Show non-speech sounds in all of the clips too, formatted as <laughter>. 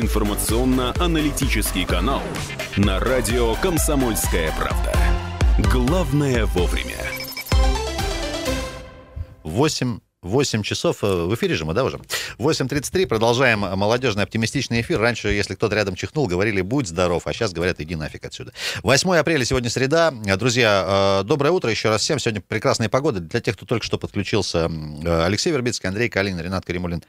информационно-аналитический канал на радио «Комсомольская правда». Главное вовремя. 8 8 часов. Э, в эфире же мы, да, уже? 8.33. Продолжаем молодежный оптимистичный эфир. Раньше, если кто-то рядом чихнул, говорили «будь здоров», а сейчас говорят «иди нафиг отсюда». 8 апреля, сегодня среда. Друзья, э, доброе утро еще раз всем. Сегодня прекрасная погода. Для тех, кто только что подключился, э, Алексей Вербицкий, Андрей Калин, Ренат Каримулин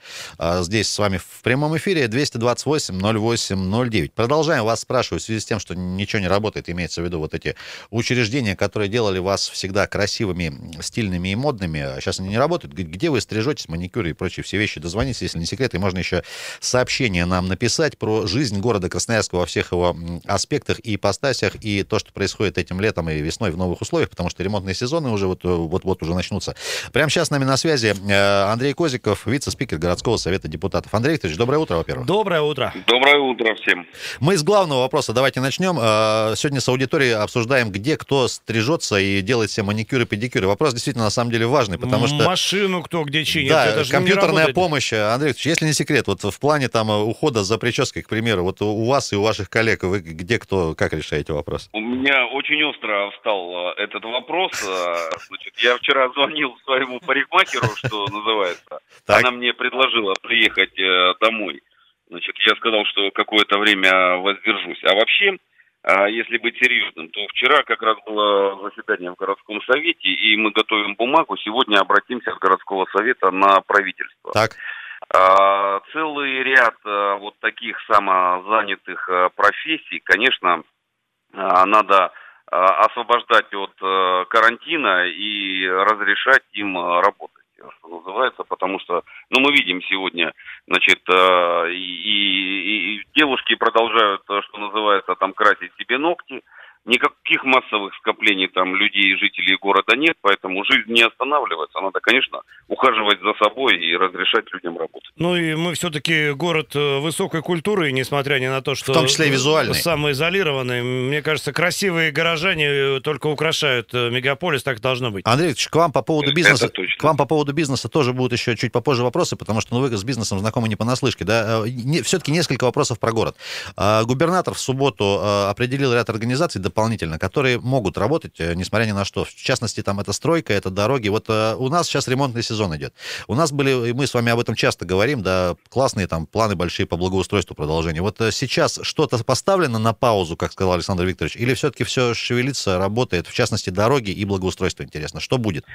здесь с вами в прямом эфире. 228-08-09. Продолжаем вас спрашивать в связи с тем, что ничего не работает, имеется в виду вот эти учреждения, которые делали вас всегда красивыми, стильными и модными. Сейчас они не работают где вы стрижетесь, маникюр и прочие все вещи. Дозвонитесь, если не секрет, и можно еще сообщение нам написать про жизнь города Красноярска во всех его аспектах и ипостасях, и то, что происходит этим летом и весной в новых условиях, потому что ремонтные сезоны уже вот-вот э, уже начнутся. Прямо сейчас с нами на связи э, Андрей Козиков, вице-спикер городского совета депутатов. Андрей Викторович, доброе утро, во-первых. Доброе утро. Доброе утро всем. Мы с главного вопроса давайте начнем. Э, сегодня с аудиторией обсуждаем, где кто стрижется и делает себе маникюры, педикюры. Вопрос действительно на самом деле важный, потому что... Машину кто где чинит. Да, это компьютерная помощь. Андрей если не секрет, вот в плане там ухода за прической, к примеру, вот у вас и у ваших коллег, вы где кто, как решаете вопрос? У меня очень остро встал э, этот вопрос. Э, значит, я вчера звонил своему парикмахеру, что называется. Так. Она мне предложила приехать э, домой. Значит, я сказал, что какое-то время воздержусь. А вообще, если быть серьезным, то вчера как раз было заседание в городском совете, и мы готовим бумагу. Сегодня обратимся от городского совета на правительство. Так. А, целый ряд а, вот таких самозанятых а, профессий, конечно, а, надо а, освобождать от а, карантина и разрешать им работать что называется, потому что, ну, мы видим сегодня, значит, э, и, и, и девушки продолжают, э, что называется, там красить себе ногти, Никаких массовых скоплений там людей и жителей города нет, поэтому жизнь не останавливается. Надо, конечно, ухаживать за собой и разрешать людям работать. Ну и мы все-таки город э, высокой культуры, несмотря ни на то, что... В том числе и визуальный. Самоизолированный. Мне кажется, красивые горожане э, только украшают э, мегаполис, так должно быть. Андрей к вам по поводу бизнеса... К вам по поводу бизнеса тоже будут еще чуть попозже вопросы, потому что ну, вы с бизнесом знакомы не понаслышке. Да? Не, все-таки несколько вопросов про город. Губернатор в субботу определил ряд организаций дополнительно, которые могут работать, э, несмотря ни на что. В частности, там это стройка, это дороги. Вот э, у нас сейчас ремонтный сезон идет. У нас были, и мы с вами об этом часто говорим, да, классные там планы большие по благоустройству продолжения. Вот э, сейчас что-то поставлено на паузу, как сказал Александр Викторович, или все-таки все шевелится, работает, в частности, дороги и благоустройство, интересно. Что будет?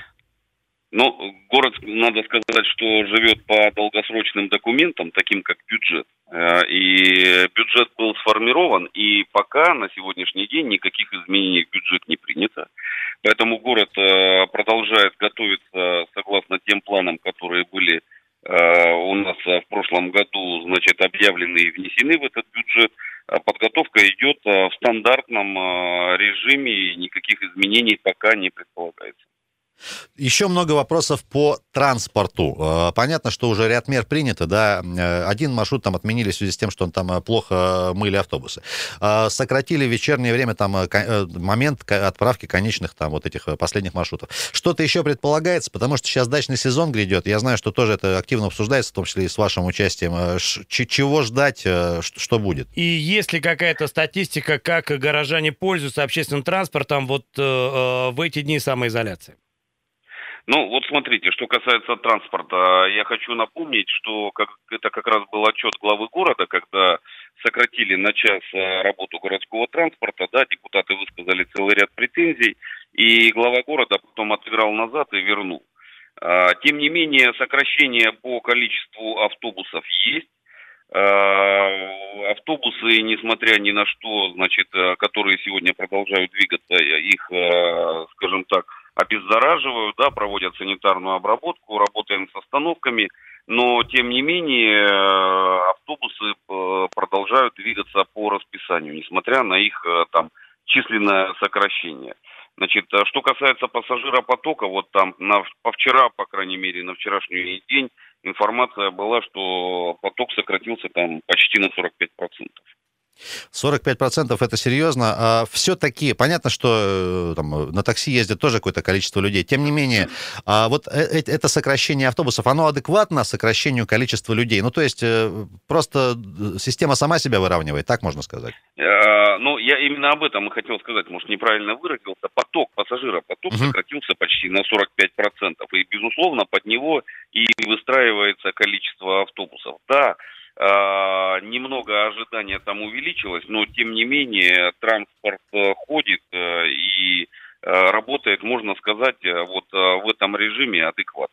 Ну, город, надо сказать, что живет по долгосрочным документам, таким как бюджет. Э, и бюджет был сформирован, и пока на сегодняшний день никаких изменений в бюджет не принято. Поэтому город э, продолжает готовиться согласно тем планам, которые были э, у нас в прошлом году, значит, объявлены и внесены в этот бюджет. Подготовка идет в стандартном режиме, никаких изменений пока не предполагается. Еще много вопросов по транспорту. Э, понятно, что уже ряд мер принято, да. Э, один маршрут там отменили в связи с тем, что он там э, плохо мыли автобусы. Сократили вечернее время там момент отправки конечных там вот этих последних маршрутов. Что-то еще предполагается, потому что сейчас дачный сезон грядет. Я знаю, что тоже это активно обсуждается, в том числе и с вашим участием. Чего ждать, что будет? И есть ли какая-то статистика, как горожане пользуются общественным транспортом вот в эти дни самоизоляции? Ну, вот смотрите, что касается транспорта, я хочу напомнить, что как, это как раз был отчет главы города, когда сократили на час э, работу городского транспорта, да, депутаты высказали целый ряд претензий, и глава города потом отыграл назад и вернул. А, тем не менее, сокращение по количеству автобусов есть. А, автобусы, несмотря ни на что, значит, э, которые сегодня продолжают двигаться, их, э, скажем так, обеззараживают, да, проводят санитарную обработку, работаем с остановками, но тем не менее э, автобусы э, продолжают двигаться по расписанию, несмотря на их э, там численное сокращение. Значит, что касается пассажиропотока, вот там на, по вчера, по крайней мере, на вчерашний день информация была, что поток сократился там почти на 45%. 45% это серьезно. А все-таки понятно, что э, там, на такси ездит тоже какое-то количество людей. Тем не менее, а вот э, э, это сокращение автобусов, оно адекватно сокращению количества людей? Ну, то есть просто система сама себя выравнивает, так можно сказать? Ну, я именно об этом и хотел сказать, может, неправильно выразился. Поток пассажиров, поток угу. сократился почти на 45%. И, безусловно, под него и выстраивается количество автобусов. Да, а, немного ожидания там увеличилось, но тем не менее транспорт э, ходит э, и э, работает, можно сказать, вот в этом режиме адекватно.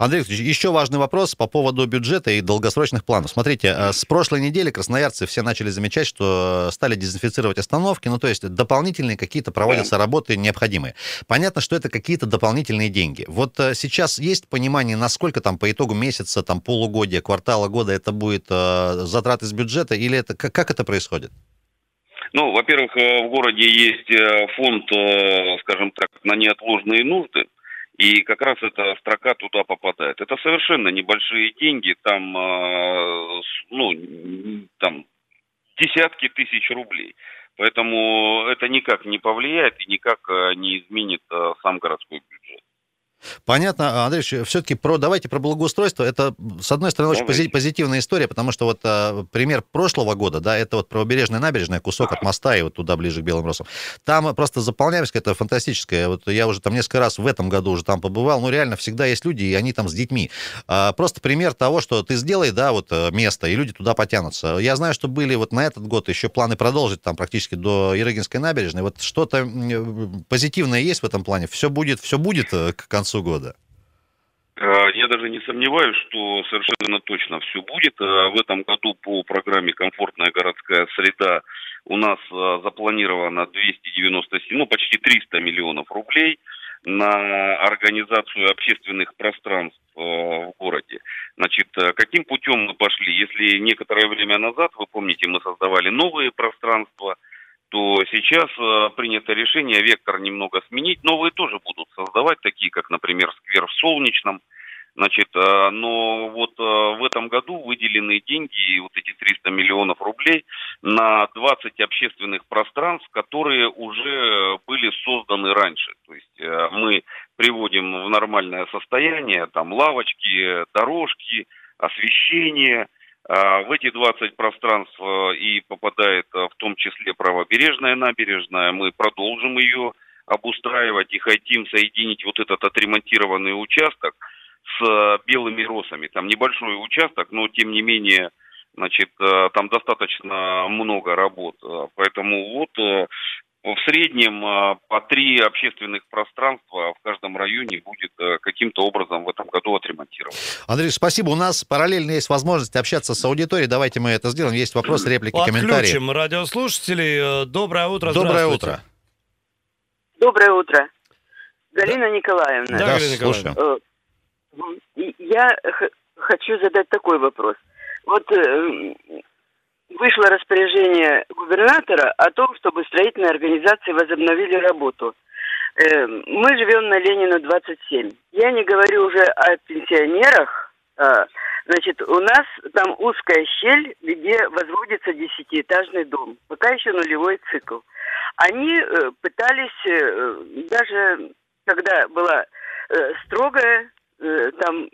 Андрей Викторович, еще важный вопрос по поводу бюджета и долгосрочных планов. Смотрите, э, с прошлой недели красноярцы все начали замечать, что стали дезинфицировать остановки, ну то есть дополнительные какие-то проводятся работы необходимые. Понятно, что это какие-то дополнительные деньги. Вот э, сейчас есть понимание, насколько там по итогу месяца, там полугодия, квартала, года это будет э, затрат из бюджета или это как, как это происходит? Ну, во-первых, в городе есть фонд, скажем так, на неотложные нужды. И как раз эта строка туда попадает. Это совершенно небольшие деньги, там, а, ну, там десятки тысяч рублей. Поэтому это никак не повлияет и никак а, не изменит а, сам городской бюджет. Понятно, Андрей, все-таки про, давайте про благоустройство. Это, с одной стороны, очень позитивная история, потому что вот а, пример прошлого года, да, это вот правобережная набережная, кусок от моста и вот туда ближе к Белым Росам. Там просто заполняемость какая-то фантастическая. Вот я уже там несколько раз в этом году уже там побывал, ну реально всегда есть люди, и они там с детьми. А, просто пример того, что ты сделай, да, вот э, место, и люди туда потянутся. Я знаю, что были вот на этот год еще планы продолжить там практически до Ирыгинской набережной. Вот что-то позитивное есть в этом плане? Все будет, все будет э, к концу концу года? Э, я даже не сомневаюсь, что совершенно точно все будет. Э, в этом году по программе «Комфортная городская среда» у нас э, запланировано 297, ну почти 300 миллионов рублей на организацию общественных пространств в городе. Значит, каким путем мы пошли? Если некоторое время назад, вы помните, мы создавали новые пространства – то сейчас э, принято решение вектор немного сменить. Новые тоже будут создавать, такие как, например, сквер в Солнечном. Значит, э, но вот э, в этом году выделены деньги, вот эти 300 миллионов рублей, на 20 общественных пространств, которые уже были созданы раньше. То есть мы приводим в нормальное состояние, там лавочки, дорожки, освещение – в эти 20 пространств э, и попадает э, в том числе правобережная набережная. Мы продолжим ее обустраивать и хотим соединить вот этот отремонтированный участок с э, белыми росами. Там небольшой участок, но тем не менее, значит, там достаточно много работ. Поэтому вот в среднем а, по три общественных пространства в каждом районе будет э, каким-то образом в этом году отремонтировано. Андрей, спасибо. У нас параллельно есть возможность общаться с аудиторией. Давайте мы это сделаем. Есть вопросы, реплики, Отключим комментарии. Отключим радиослушателей. Э, доброе утро. Доброе утро. Доброе утро. Галина Николаевна. Да, да Галина Николаевна. Э, я хочу задать такой вопрос. Вот вышло распоряжение губернатора о том, чтобы строительные организации возобновили работу. Э, мы живем на Ленина 27. Я не говорю уже о пенсионерах. А, значит, у нас там узкая щель, где возводится десятиэтажный дом. Пока еще нулевой цикл. Они э, пытались, э, даже когда была строгая, там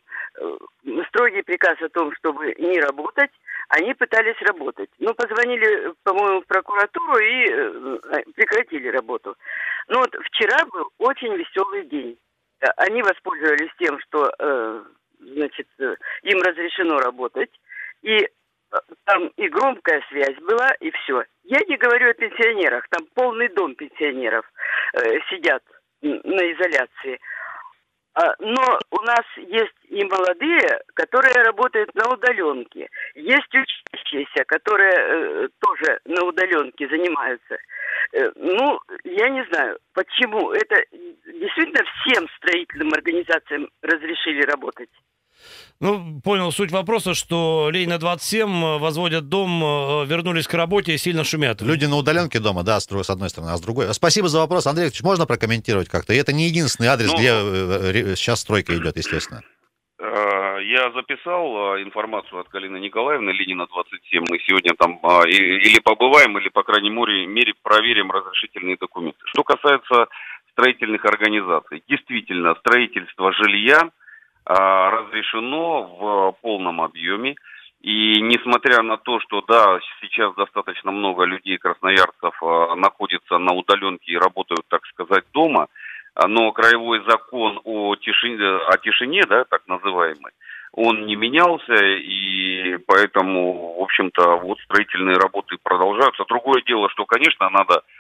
строгий приказ о том, чтобы не работать, они пытались работать. Ну, позвонили, по-моему, в прокуратуру и э, прекратили работу. Ну вот вчера был очень веселый день. Они воспользовались тем, что, э, значит, э, им разрешено работать. И э, там и громкая связь была, и все. Я не говорю о пенсионерах, там полный дом пенсионеров э, сидят на изоляции. А, но у нас есть и молодые, которые работают на удаленке. Есть учащиеся, которые э, тоже на удаленке занимаются. Э, ну, я не знаю, почему. Это действительно всем строительным организациям разрешили работать. Ну, понял суть вопроса, что Ленина 27 э, возводят дом, э, вернулись к работе и сильно шумят. Люди на удаленке дома, да, с одной стороны, а с другой. Спасибо за вопрос, Андрей Ильич, можно прокомментировать как-то? И это не единственный адрес, ну, где э, сейчас стройка идет, естественно. Я записал информацию от Галины Николаевны, Ленина 27. Мы сегодня там или побываем, или, по крайней мере, мере проверим разрешительные документы. Что касается строительных организаций. Действительно, строительство жилья разрешено в полном объеме. И несмотря на то, что да, сейчас достаточно много людей, красноярцев, находятся на удаленке и работают, так сказать, дома, но краевой закон о тишине, о тишине, да, так называемый, он не менялся, и поэтому, в общем-то, вот строительные работы продолжаются. Другое дело, что, конечно, надо э,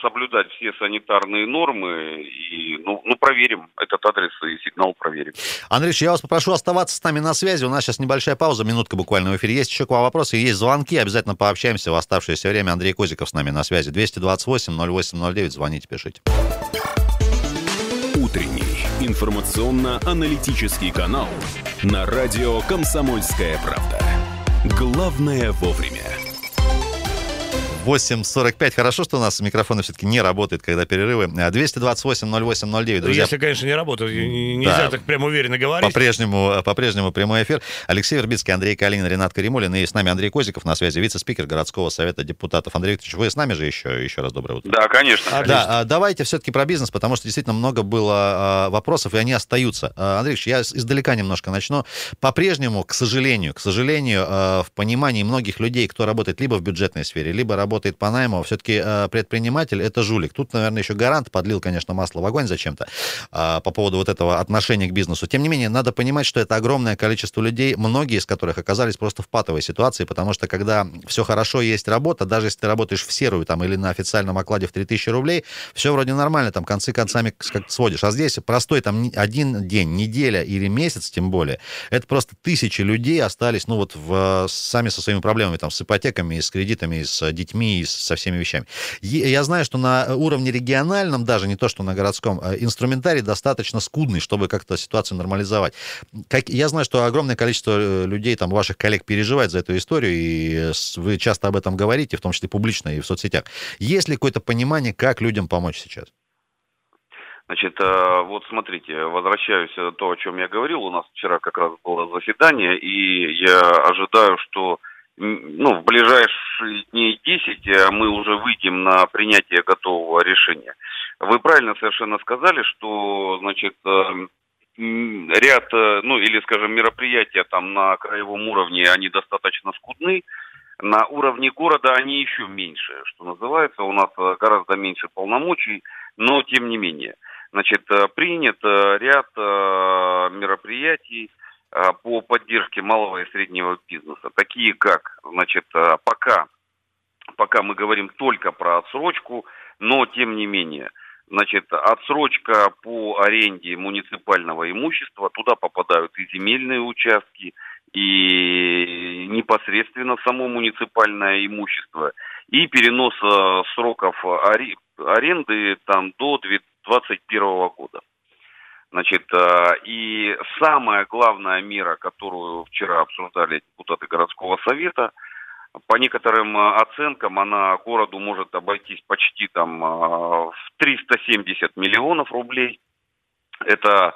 соблюдать все санитарные нормы, и, ну, ну, проверим этот адрес и сигнал проверим. Андрей, я вас попрошу оставаться с нами на связи, у нас сейчас небольшая пауза, минутка буквально в эфире. Есть еще к вам вопросы, есть звонки, обязательно пообщаемся в оставшееся время. Андрей Козиков с нами на связи, 228-08-09, звоните, пишите. Утренний информационно-аналитический канал на радио «Комсомольская правда». Главное вовремя. 8.45. Хорошо, что у нас микрофоны все-таки не работают, когда перерывы. 228-08-09, друзья. Если, конечно, не работают. Нельзя да. так прям уверенно говорить. По-прежнему, по-прежнему прямой эфир. Алексей Вербицкий, Андрей Калинин, Ренат Каримулин. И с нами Андрей Козиков на связи, вице-спикер городского совета депутатов. Андрей Викторович, вы с нами же еще? Еще раз доброе утро. Да, конечно. А, да, а, давайте все-таки про бизнес, потому что действительно много было вопросов, и они остаются. Андрей Викторович, я издалека немножко начну. По-прежнему, к сожалению, к сожалению, в понимании многих людей, кто работает либо в бюджетной сфере, либо работает по найму, все-таки э, предприниматель это жулик. Тут, наверное, еще гарант подлил, конечно, масло в огонь зачем-то э, по поводу вот этого отношения к бизнесу. Тем не менее, надо понимать, что это огромное количество людей, многие из которых оказались просто в патовой ситуации, потому что когда все хорошо, есть работа, даже если ты работаешь в серую там или на официальном окладе в 3000 рублей, все вроде нормально, там концы концами как сводишь. А здесь простой там один день, неделя или месяц тем более, это просто тысячи людей остались, ну вот в, сами со своими проблемами, там, с ипотеками, с кредитами, с детьми, со всеми вещами. Я знаю, что на уровне региональном, даже не то, что на городском, э, инструментарий достаточно скудный, чтобы как-то ситуацию нормализовать. Как, я знаю, что огромное количество э, людей, там, ваших коллег переживает за эту историю, и вы часто об этом говорите, в том числе публично и в соцсетях. Есть ли какое-то понимание, как людям помочь сейчас? Значит, э, вот смотрите, возвращаюсь то, о чем я говорил. У нас вчера как раз было заседание, и я ожидаю, что ну, в ближайшие дней 10 э, мы уже выйдем на принятие готового решения. Вы правильно совершенно сказали, что, значит, э, ряд, э, ну, или, скажем, мероприятия там на краевом уровне, они достаточно скудны. На уровне города они еще меньше, что называется. У нас гораздо меньше полномочий, но тем не менее. Значит, принят ряд мероприятий, по поддержке малого и среднего бизнеса, такие как, значит, э, пока, пока мы говорим только про отсрочку, но тем не менее, значит, отсрочка по аренде муниципального имущества, туда попадают и земельные участки, и непосредственно само муниципальное имущество, и перенос э, сроков аренды там до 2021 года. Значит, э, и самая главная мера, которую вчера обсуждали депутаты городского совета, по некоторым э, оценкам она городу может обойтись почти там э, в 370 миллионов рублей. Это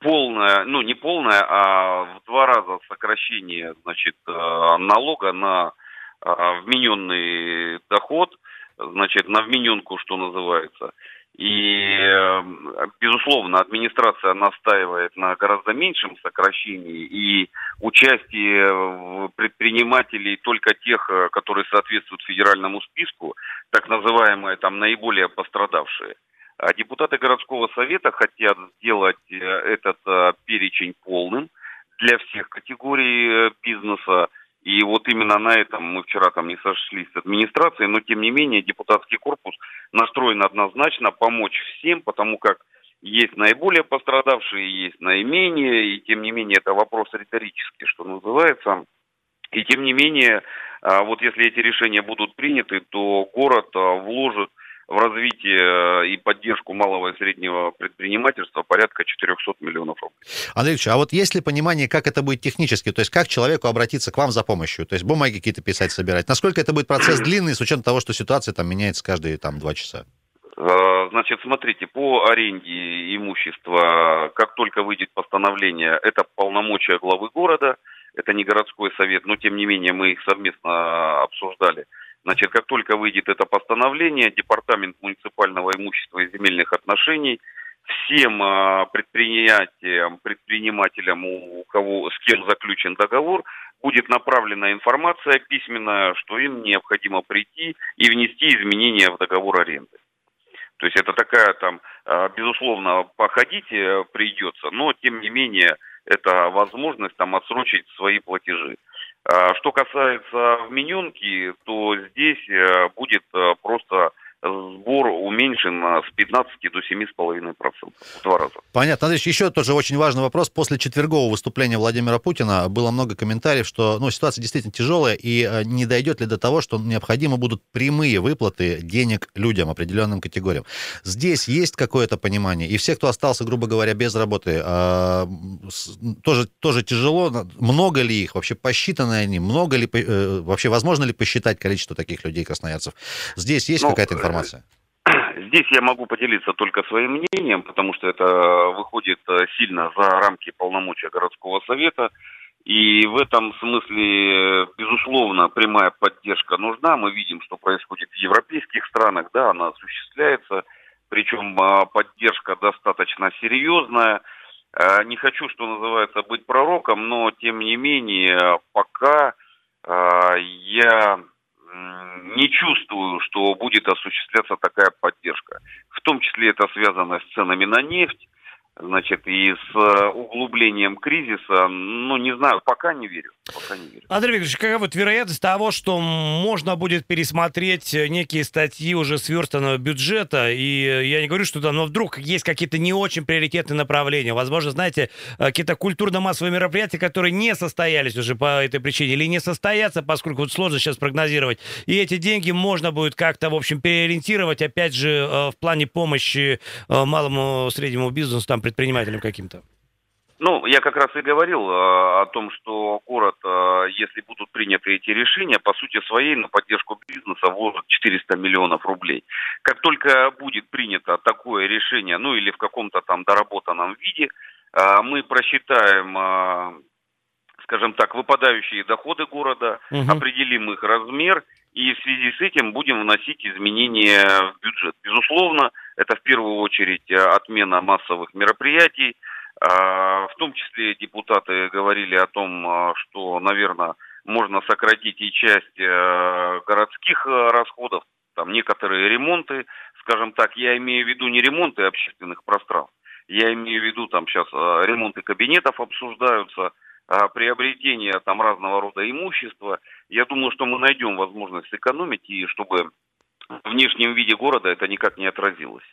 полное, ну не полное, а в два раза сокращение, значит, налога на вмененный доход, значит, на вмененку, что называется. И, эм, безусловно, администрация настаивает на гораздо меньшем сокращении и участии предпринимателей только тех, э, которые соответствуют федеральному списку, так называемые там наиболее пострадавшие. А депутаты городского совета хотят сделать э, этот э, перечень полным для всех категорий бизнеса, и вот именно на этом мы вчера там не сошлись с администрацией, но тем не менее депутатский корпус настроен однозначно помочь всем, потому как есть наиболее пострадавшие, есть наименее, и тем не менее это вопрос риторический, что называется. И тем не менее, а, вот если эти решения будут приняты, то город а, вложит в развитие э, и поддержку малого и среднего предпринимательства порядка 400 миллионов рублей. Андрей Ильич, а вот есть ли понимание, как это будет технически? То есть как человеку обратиться к вам за помощью? То есть бумаги какие-то писать, собирать? Насколько это будет процесс длинный, с учетом того, что ситуация там меняется каждые там два часа? Э, значит, смотрите, по аренде имущества, как только выйдет постановление, это полномочия главы города, это не городской совет, но тем не менее мы их совместно обсуждали. Значит, как только выйдет это постановление, Департамент муниципального имущества и земельных отношений всем э, предприятиям, предпринимателям, у кого, с кем заключен договор, будет направлена информация письменная, что им необходимо прийти и внести изменения в договор аренды. То есть это такая там, а, безусловно, походить э, придется, но тем не менее это возможность там отсрочить свои платежи. А, что касается вмененки, то здесь э, будет э, просто сбор уменьшен с 15 до 7,5%. В два раза. Понятно. Андрей, еще тоже очень важный вопрос. После четвергового выступления Владимира Путина было много комментариев, что ну, ситуация действительно тяжелая, и э, не дойдет ли до того, что необходимы будут прямые выплаты денег людям, определенным категориям. Здесь есть какое-то понимание, и все, кто остался, грубо говоря, без работы, э, тоже, тоже тяжело. Много ли их? Вообще посчитаны они? Много ли, э, вообще возможно ли посчитать количество таких людей, красноярцев? Здесь есть ну, какая-то информация? Информация? <clears throat> Здесь я могу поделиться только своим мнением, потому что это выходит э, сильно за рамки полномочия городского совета. И в этом смысле, безусловно, прямая поддержка нужна. Мы видим, что происходит в европейских странах, да, она осуществляется, причем а, поддержка достаточно серьезная. Э, не хочу, что называется, быть пророком, но тем не менее, пока э, я не чувствую, что будет осуществляться такая поддержка. В том числе это связано с ценами на нефть, значит, и с э, углублением кризиса, ну, не знаю, пока не верю. Пока не верю. Андрей Викторович, какая вот вероятность того, что можно будет пересмотреть некие статьи уже сверстанного бюджета, и э, я не говорю, что там, но вдруг есть какие-то не очень приоритетные направления, возможно, знаете, э, какие-то культурно-массовые мероприятия, которые не состоялись уже по этой причине, или не состоятся, поскольку вот сложно сейчас прогнозировать, и эти деньги можно будет как-то, в общем, переориентировать, опять же, в плане помощи малому, среднему бизнесу, там, предпринимателям каким-то? Ну, я как раз и говорил э, о том, что город, э, если будут приняты эти решения, по сути своей на поддержку бизнеса вложит 400 миллионов рублей. Как только будет принято такое решение, ну или в каком-то там доработанном виде, э, мы просчитаем, э, скажем так, выпадающие доходы города, угу. определим их размер и в связи с этим будем вносить изменения в бюджет. Безусловно, это в первую очередь э, отмена массовых мероприятий. А, в том числе депутаты говорили о том, э, что, наверное, можно сократить и часть э, городских расходов, там некоторые ремонты, скажем так, я имею в виду не ремонты общественных пространств, я имею в виду там сейчас ремонты кабинетов обсуждаются, а, приобретение там разного рода имущества. Я думаю, что мы найдем возможность сэкономить и чтобы внешнем виде города это никак не отразилось.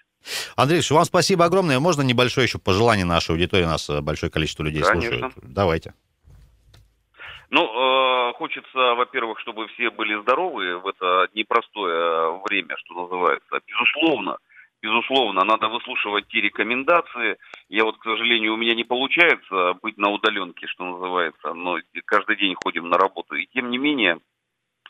Андрей, вам спасибо огромное. Можно небольшое еще пожелание нашей аудитории? Нас э, большое количество людей Конечно. слушают. Давайте. Ну, э, хочется, во-первых, чтобы все были здоровы в это непростое время, что называется. Безусловно, безусловно, надо выслушивать те рекомендации. Я вот, к сожалению, у меня не получается быть на удаленке, что называется, но каждый день ходим на работу. И тем не менее,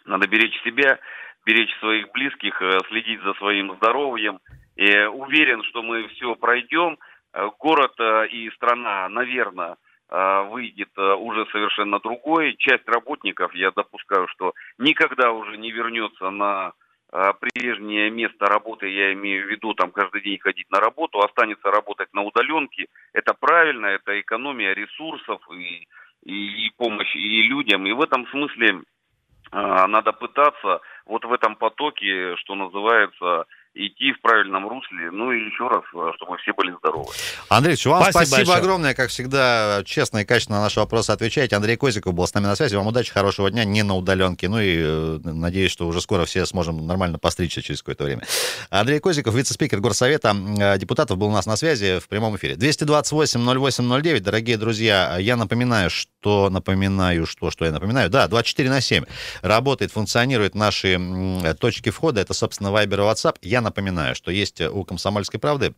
надо беречь себя, беречь своих близких, э, следить за своим здоровьем. И уверен, что мы все пройдем. Э, город э, и страна, наверное, выйдет уже совершенно другой. Часть работников, я допускаю, что никогда уже не вернется на прежнее место работы, я имею в виду там каждый день ходить на работу, останется работать на удаленке. Это правильно, это экономия ресурсов и, и, и помощь и людям. И в этом смысле э, надо пытаться вот в этом потоке, что называется, идти в правильном русле. Ну и еще раз, э, чтобы все были здоровы. Андрей, вам спасибо, спасибо огромное. Как всегда, честно и качественно на наши вопросы отвечаете. Андрей Козиков был с нами на связи. Вам удачи, хорошего дня, не на удаленке. Ну и э, надеюсь, что уже скоро все сможем нормально постричься через какое-то время. Андрей Козиков, вице-спикер Горсовета э, депутатов, был у нас на связи в прямом эфире. 228-08-09. Дорогие друзья, я напоминаю, что... Напоминаю, что... Что я напоминаю? Да, 24 на 7 работает, функционирует наши точки входа. Это, собственно, Viber и WhatsApp. Я напоминаю, что есть у «Комсомольской правды»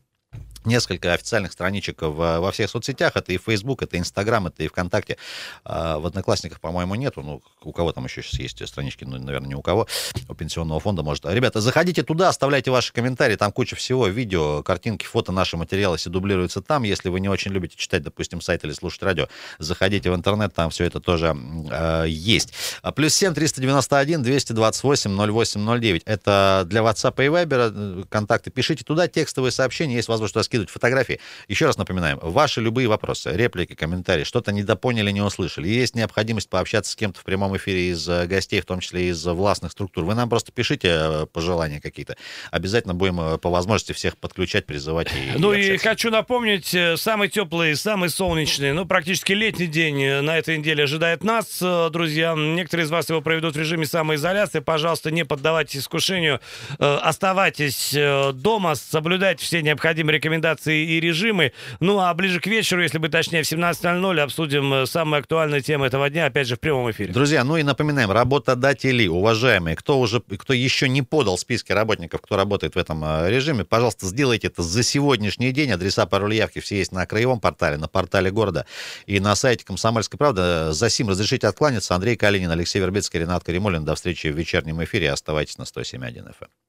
несколько официальных страничек в, во всех соцсетях. Это и Facebook, это Instagram, это и ВКонтакте. А в Одноклассниках, по-моему, нету. Ну, у кого там еще сейчас есть странички? Ну, наверное, не у кого. У пенсионного фонда, может. Ребята, заходите туда, оставляйте ваши комментарии. Там куча всего. Видео, картинки, фото, наши материалы все дублируются там. Если вы не очень любите читать, допустим, сайт или слушать радио, заходите в интернет, там все это тоже э, есть. А плюс 7 391 228 0809. Это для WhatsApp и Viber контакты. Пишите туда текстовые сообщения. Есть возможность скидывать фотографии. Еще раз напоминаем, ваши любые вопросы, реплики, комментарии, что-то недопоняли, не услышали, есть необходимость пообщаться с кем-то в прямом эфире из э, гостей, в том числе из властных структур, вы нам просто пишите э, пожелания какие-то. Обязательно будем э, по возможности всех подключать, призывать. И, ну и, и хочу напомнить, самый теплый, самый солнечный, ну практически летний день на этой неделе ожидает нас, друзья. Некоторые из вас его проведут в режиме самоизоляции. Пожалуйста, не поддавайтесь искушению, оставайтесь дома, соблюдайте все необходимые рекомендации рекомендации и режимы. Ну, а ближе к вечеру, если бы точнее, в 17.00 обсудим э, самые актуальные темы этого дня, опять же, в прямом эфире. Друзья, ну и напоминаем, работодатели, уважаемые, кто уже, кто еще не подал списки работников, кто работает в этом э, режиме, пожалуйста, сделайте это за сегодняшний день. Адреса, пароли, явки все есть на краевом портале, на портале города и на сайте «Комсомольской правды». За сим разрешите откланяться. Андрей Калинин, Алексей Вербицкий, Ренат Каримулин. До встречи в вечернем эфире. Оставайтесь на 107.1 FM.